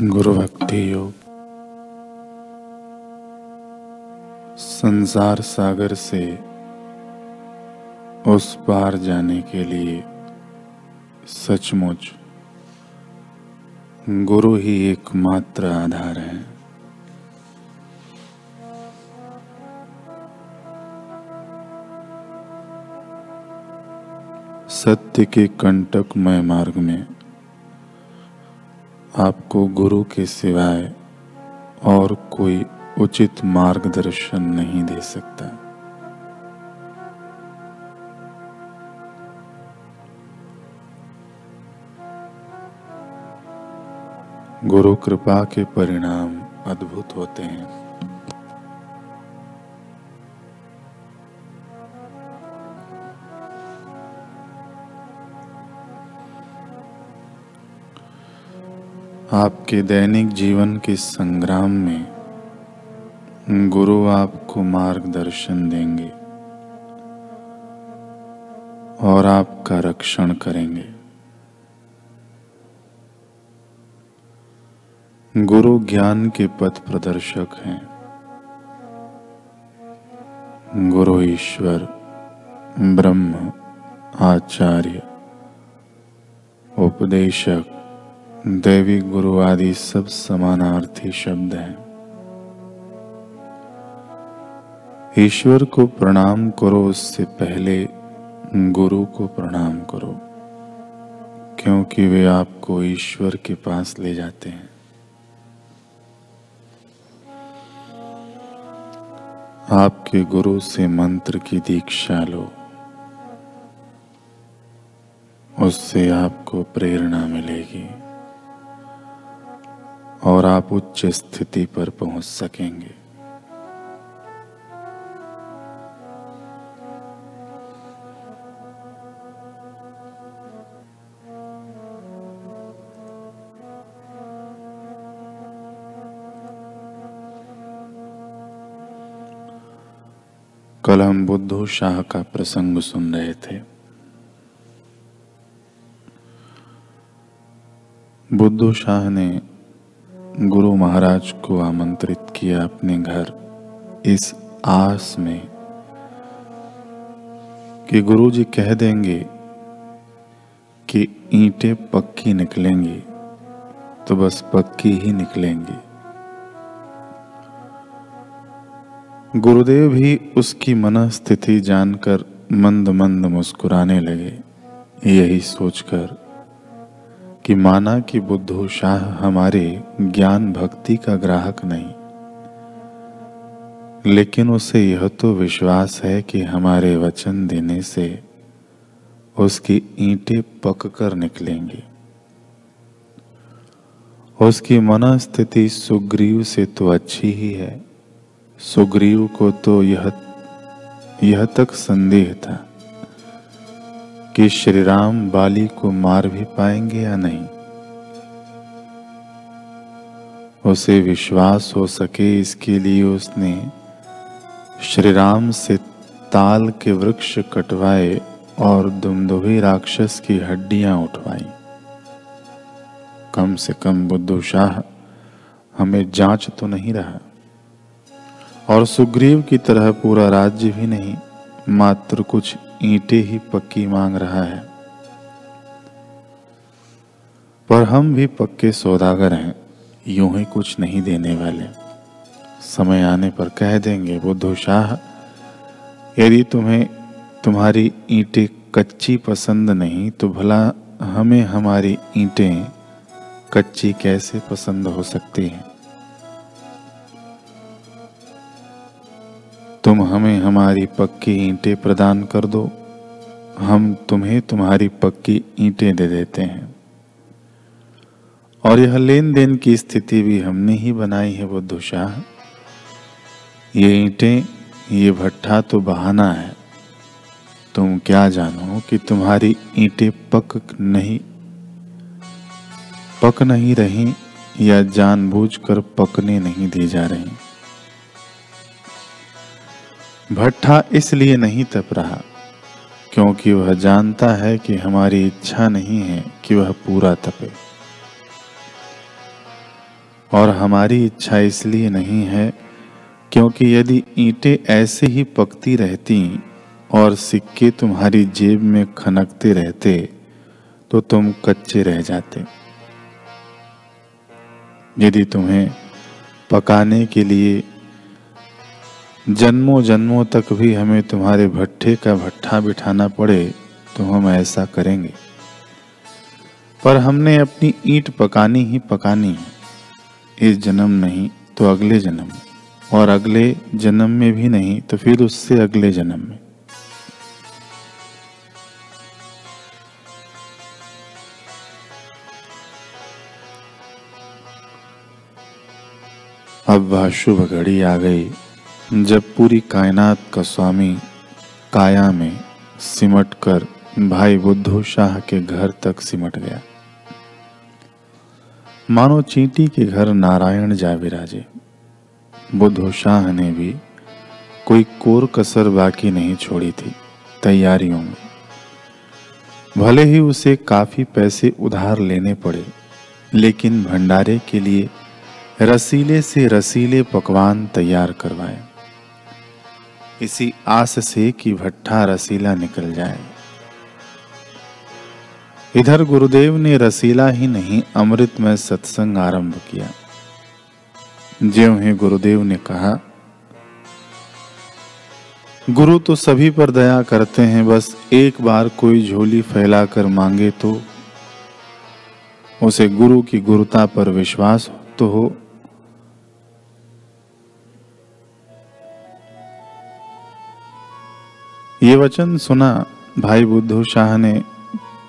गुरु भक्ति योग। संसार सागर से उस पार जाने के लिए सचमुच गुरु ही एकमात्र आधार है। सत्य के कंटकमय मार्ग में आपको गुरु के सिवाय और कोई उचित मार्गदर्शन नहीं दे सकता। गुरु कृपा के परिणाम अद्भुत होते हैं। आपके दैनिक जीवन के संग्राम में गुरु आपको मार्गदर्शन देंगे और आपका रक्षण करेंगे। गुरु ज्ञान के पथ प्रदर्शक हैं। गुरु ईश्वर, ब्रह्म, आचार्य, उपदेशक दैवी गुरु आदि सब समानार्थी शब्द हैं। ईश्वर को प्रणाम करो, उससे पहले गुरु को प्रणाम करो, क्योंकि वे आपको ईश्वर के पास ले जाते हैं। आपके गुरु से मंत्र की दीक्षा लो। उससे आपको प्रेरणा मिलेगी। और आप उच्च स्थिति पर पहुँच सकेंगे। कल हम बुद्धू शाह का प्रसंग सुन रहे थे। बुद्धू शाह ने गुरु महाराज को आमंत्रित किया अपने घर इस आस में कि गुरु जी कह देंगे कि ईंटें पक्की निकलेंगी तो बस पक्की ही निकलेंगी। गुरुदेव भी उसकी मनस्थिति जानकर मंद मंद मुस्कुराने लगे, यही सोचकर कि माना कि बुद्धू शाह हमारे ज्ञान भक्ति का ग्राहक नहीं। लेकिन उसे यह तो विश्वास है कि हमारे वचन देने से उसकी ईंटें पक कर निकलेंगी। उसकी मनस्थिति सुग्रीव से तो अच्छी ही है। सुग्रीव को तो यह यह तक संदेह था। कि श्री राम बाली को मार भी पाएँगे या नहीं? उसे विश्वास हो सके इसके लिए उसने श्री राम से ताल के वृक्ष कटवाए और दुमदुभी राक्षस की हड्डियाँ उठवाई। कम से कम बुद्धू शाह, हमें जाँच तो नहीं रहा। और सुग्रीव की तरह पूरा राज्य भी नहीं, मात्र कुछ ईंटें ही पक्की मांग रहा है। पर हम भी पक्के सौदागर हैं, यूँ ही कुछ नहीं देने वाले। समय आने पर कह देंगे, बुद्धू शाह, यदि तुम्हें तुम्हारी ईंटें कच्ची पसंद नहीं तो भला हमें हमारी ईंटें कच्ची कैसे पसंद हो सकती हैं? तुम हमें हमारी पक्की ईंटें प्रदान कर दो। हम तुम्हें तुम्हारी पक्की ईंटें दे देते हैं। और यह लेन देन की स्थिति भी हमने ही बनाई है, बुद्धू शाह। ये ईंटें, ये भट्ठा तो बहाना है। तुम क्या जानो कि तुम्हारी ईंटें पक नहीं पक नहीं रही या जानबूझकर पकने नहीं दी जा रही। भट्ठा इसलिए नहीं तप रहा, क्योंकि वह जानता है कि हमारी इच्छा नहीं है कि वह पूरा तपे। और हमारी इच्छा इसलिए नहीं है क्योंकि यदि ईंटें ऐसे ही पकती रहती और सिक्के तुम्हारी जेब में खनकते रहते तो तुम कच्चे रह जाते। यदि तुम्हें पकाने के लिए जन्मों जन्मों तक भी हमें तुम्हारे भट्ठे का भट्ठा बिठाना पड़े तो हम ऐसा करेंगे। पर हमने अपनी ईंट पकानी ही पकानी है। इस जन्म नहीं तो अगले जन्म और अगले जन्म में भी नहीं तो फिर उससे अगले जन्म में। अब वह शुभ घड़ी आ गई। जब पूरी कायनात का स्वामी काया में सिमट कर भाई बुद्धू शाह के घर तक सिमट गया। मानो चींटी के घर नारायण जा विराजे बुद्धू शाह ने भी कोई कोर कसर बाकी नहीं छोड़ी थी तैयारियों में। भले ही उसे काफ़ी पैसे उधार लेने पड़े, लेकिन भंडारे के लिए रसीले से रसीले पकवान तैयार करवाए। इसी आस से कि भट्ठा रसीला निकल जाए। इधर गुरुदेव ने रसीला ही नहीं, अमृत में सत्संग आरंभ किया। ज्यो ही गुरुदेव ने कहा, गुरु तो सभी पर दया करते हैं, बस एक बार कोई झोली फैलाकर मांगे तो उसे गुरु की गुरुता पर विश्वास तो हो। ये वचन सुना भाई बुद्धू शाह ने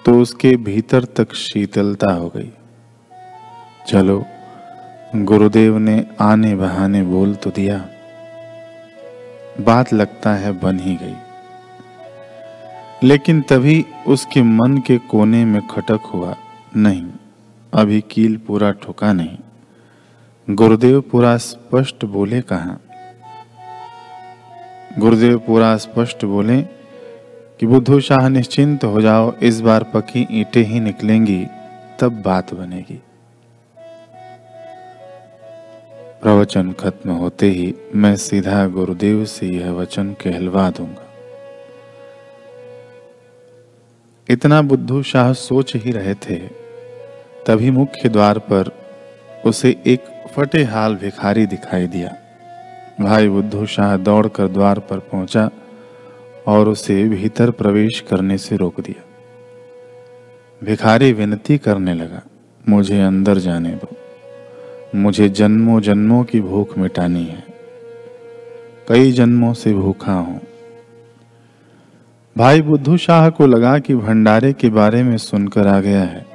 तो उसके भीतर तक शीतलता हो गई। चलो, गुरुदेव ने आने बहाने बोल तो दिया। बात लगता है बन ही गई। लेकिन तभी उसके मन के कोने में खटक हुआ, नहीं, अभी कील पूरा ठुका नहीं। गुरुदेव पूरा स्पष्ट बोले कहा? गुरुदेव पूरा स्पष्ट बोले कि बुद्धू शाह निश्चिंत हो जाओ, इस बार पकी ईंटें ही निकलेंगी, तब बात बनेगी। प्रवचन खत्म होते ही मैं सीधा गुरुदेव से यह वचन कहलवा दूँगा। इतना बुद्धू शाह सोच ही रहे थे, तभी मुख्य द्वार पर उसे एक फटे हाल भिखारी दिखाई दिया। भाई बुद्धू शाह दौड़कर द्वार पर पहुँचा और उसे भीतर प्रवेश करने से रोक दिया। भिखारी विनती करने लगा, मुझे अंदर जाने दो। मुझे जन्मों जन्मों की भूख मिटानी है। कई जन्मों से भूखा हूँ। भाई बुद्धू शाह को लगा कि भंडारे के बारे में सुनकर आ गया है।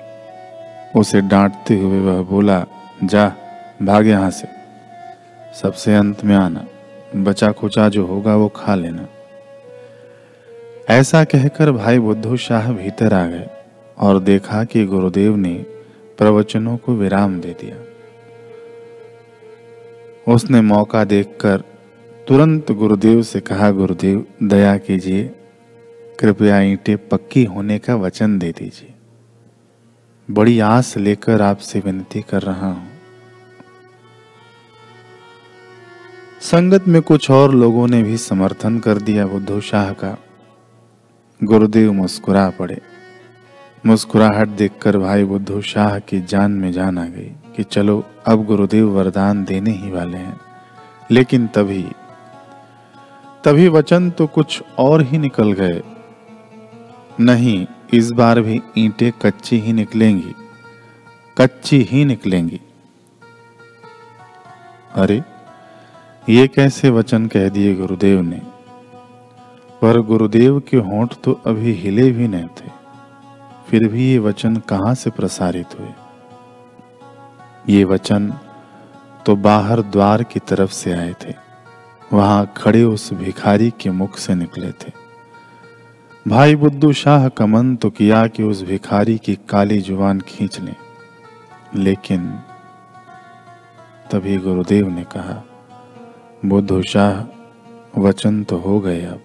उसे डांटते हुए वह बोला, जा, भाग यहाँ से। सबसे अंत में आना। बचा खुचा जो होगा वो खा लेना। ऐसा कहकर भाई बुद्धू शाह भीतर आ गए और देखा कि गुरुदेव ने प्रवचनों को विराम दे दिया। उसने मौका देखकर तुरंत गुरुदेव से कहा, गुरुदेव, दया कीजिए, कृपया ईंटें पक्की होने का वचन दे दीजिए। बड़ी आस लेकर आपसे विनती कर रहा हूँ। संगत में कुछ और लोगों ने भी समर्थन कर दिया बुद्धू शाह का। गुरुदेव मुस्कुरा पड़े। मुस्कुराहट देखकर भाई बुद्धू शाह की जान में जान आ गई कि चलो, अब गुरुदेव वरदान देने ही वाले हैं। लेकिन तभी तभी वचन तो कुछ और ही निकल गए। नहीं, इस बार भी ईंटें कच्ची ही निकलेंगी। कच्ची ही निकलेंगी। अरे ये कैसे वचन कह दिए गुरुदेव ने? पर गुरुदेव के होंठ तो अभी हिले भी नहीं थे। फिर भी ये वचन कहाँ से प्रसारित हुए? ये वचन तो बाहर द्वार की तरफ़ से आए थे। वहाँ खड़े उस भिखारी के मुख से निकले थे। भाई बुद्धू शाह का मन तो किया कि उस भिखारी की काली ज़ुबान खींच लें। लेकिन तभी गुरुदेव ने कहा बुद्धू शाह वचन तो हो गए अब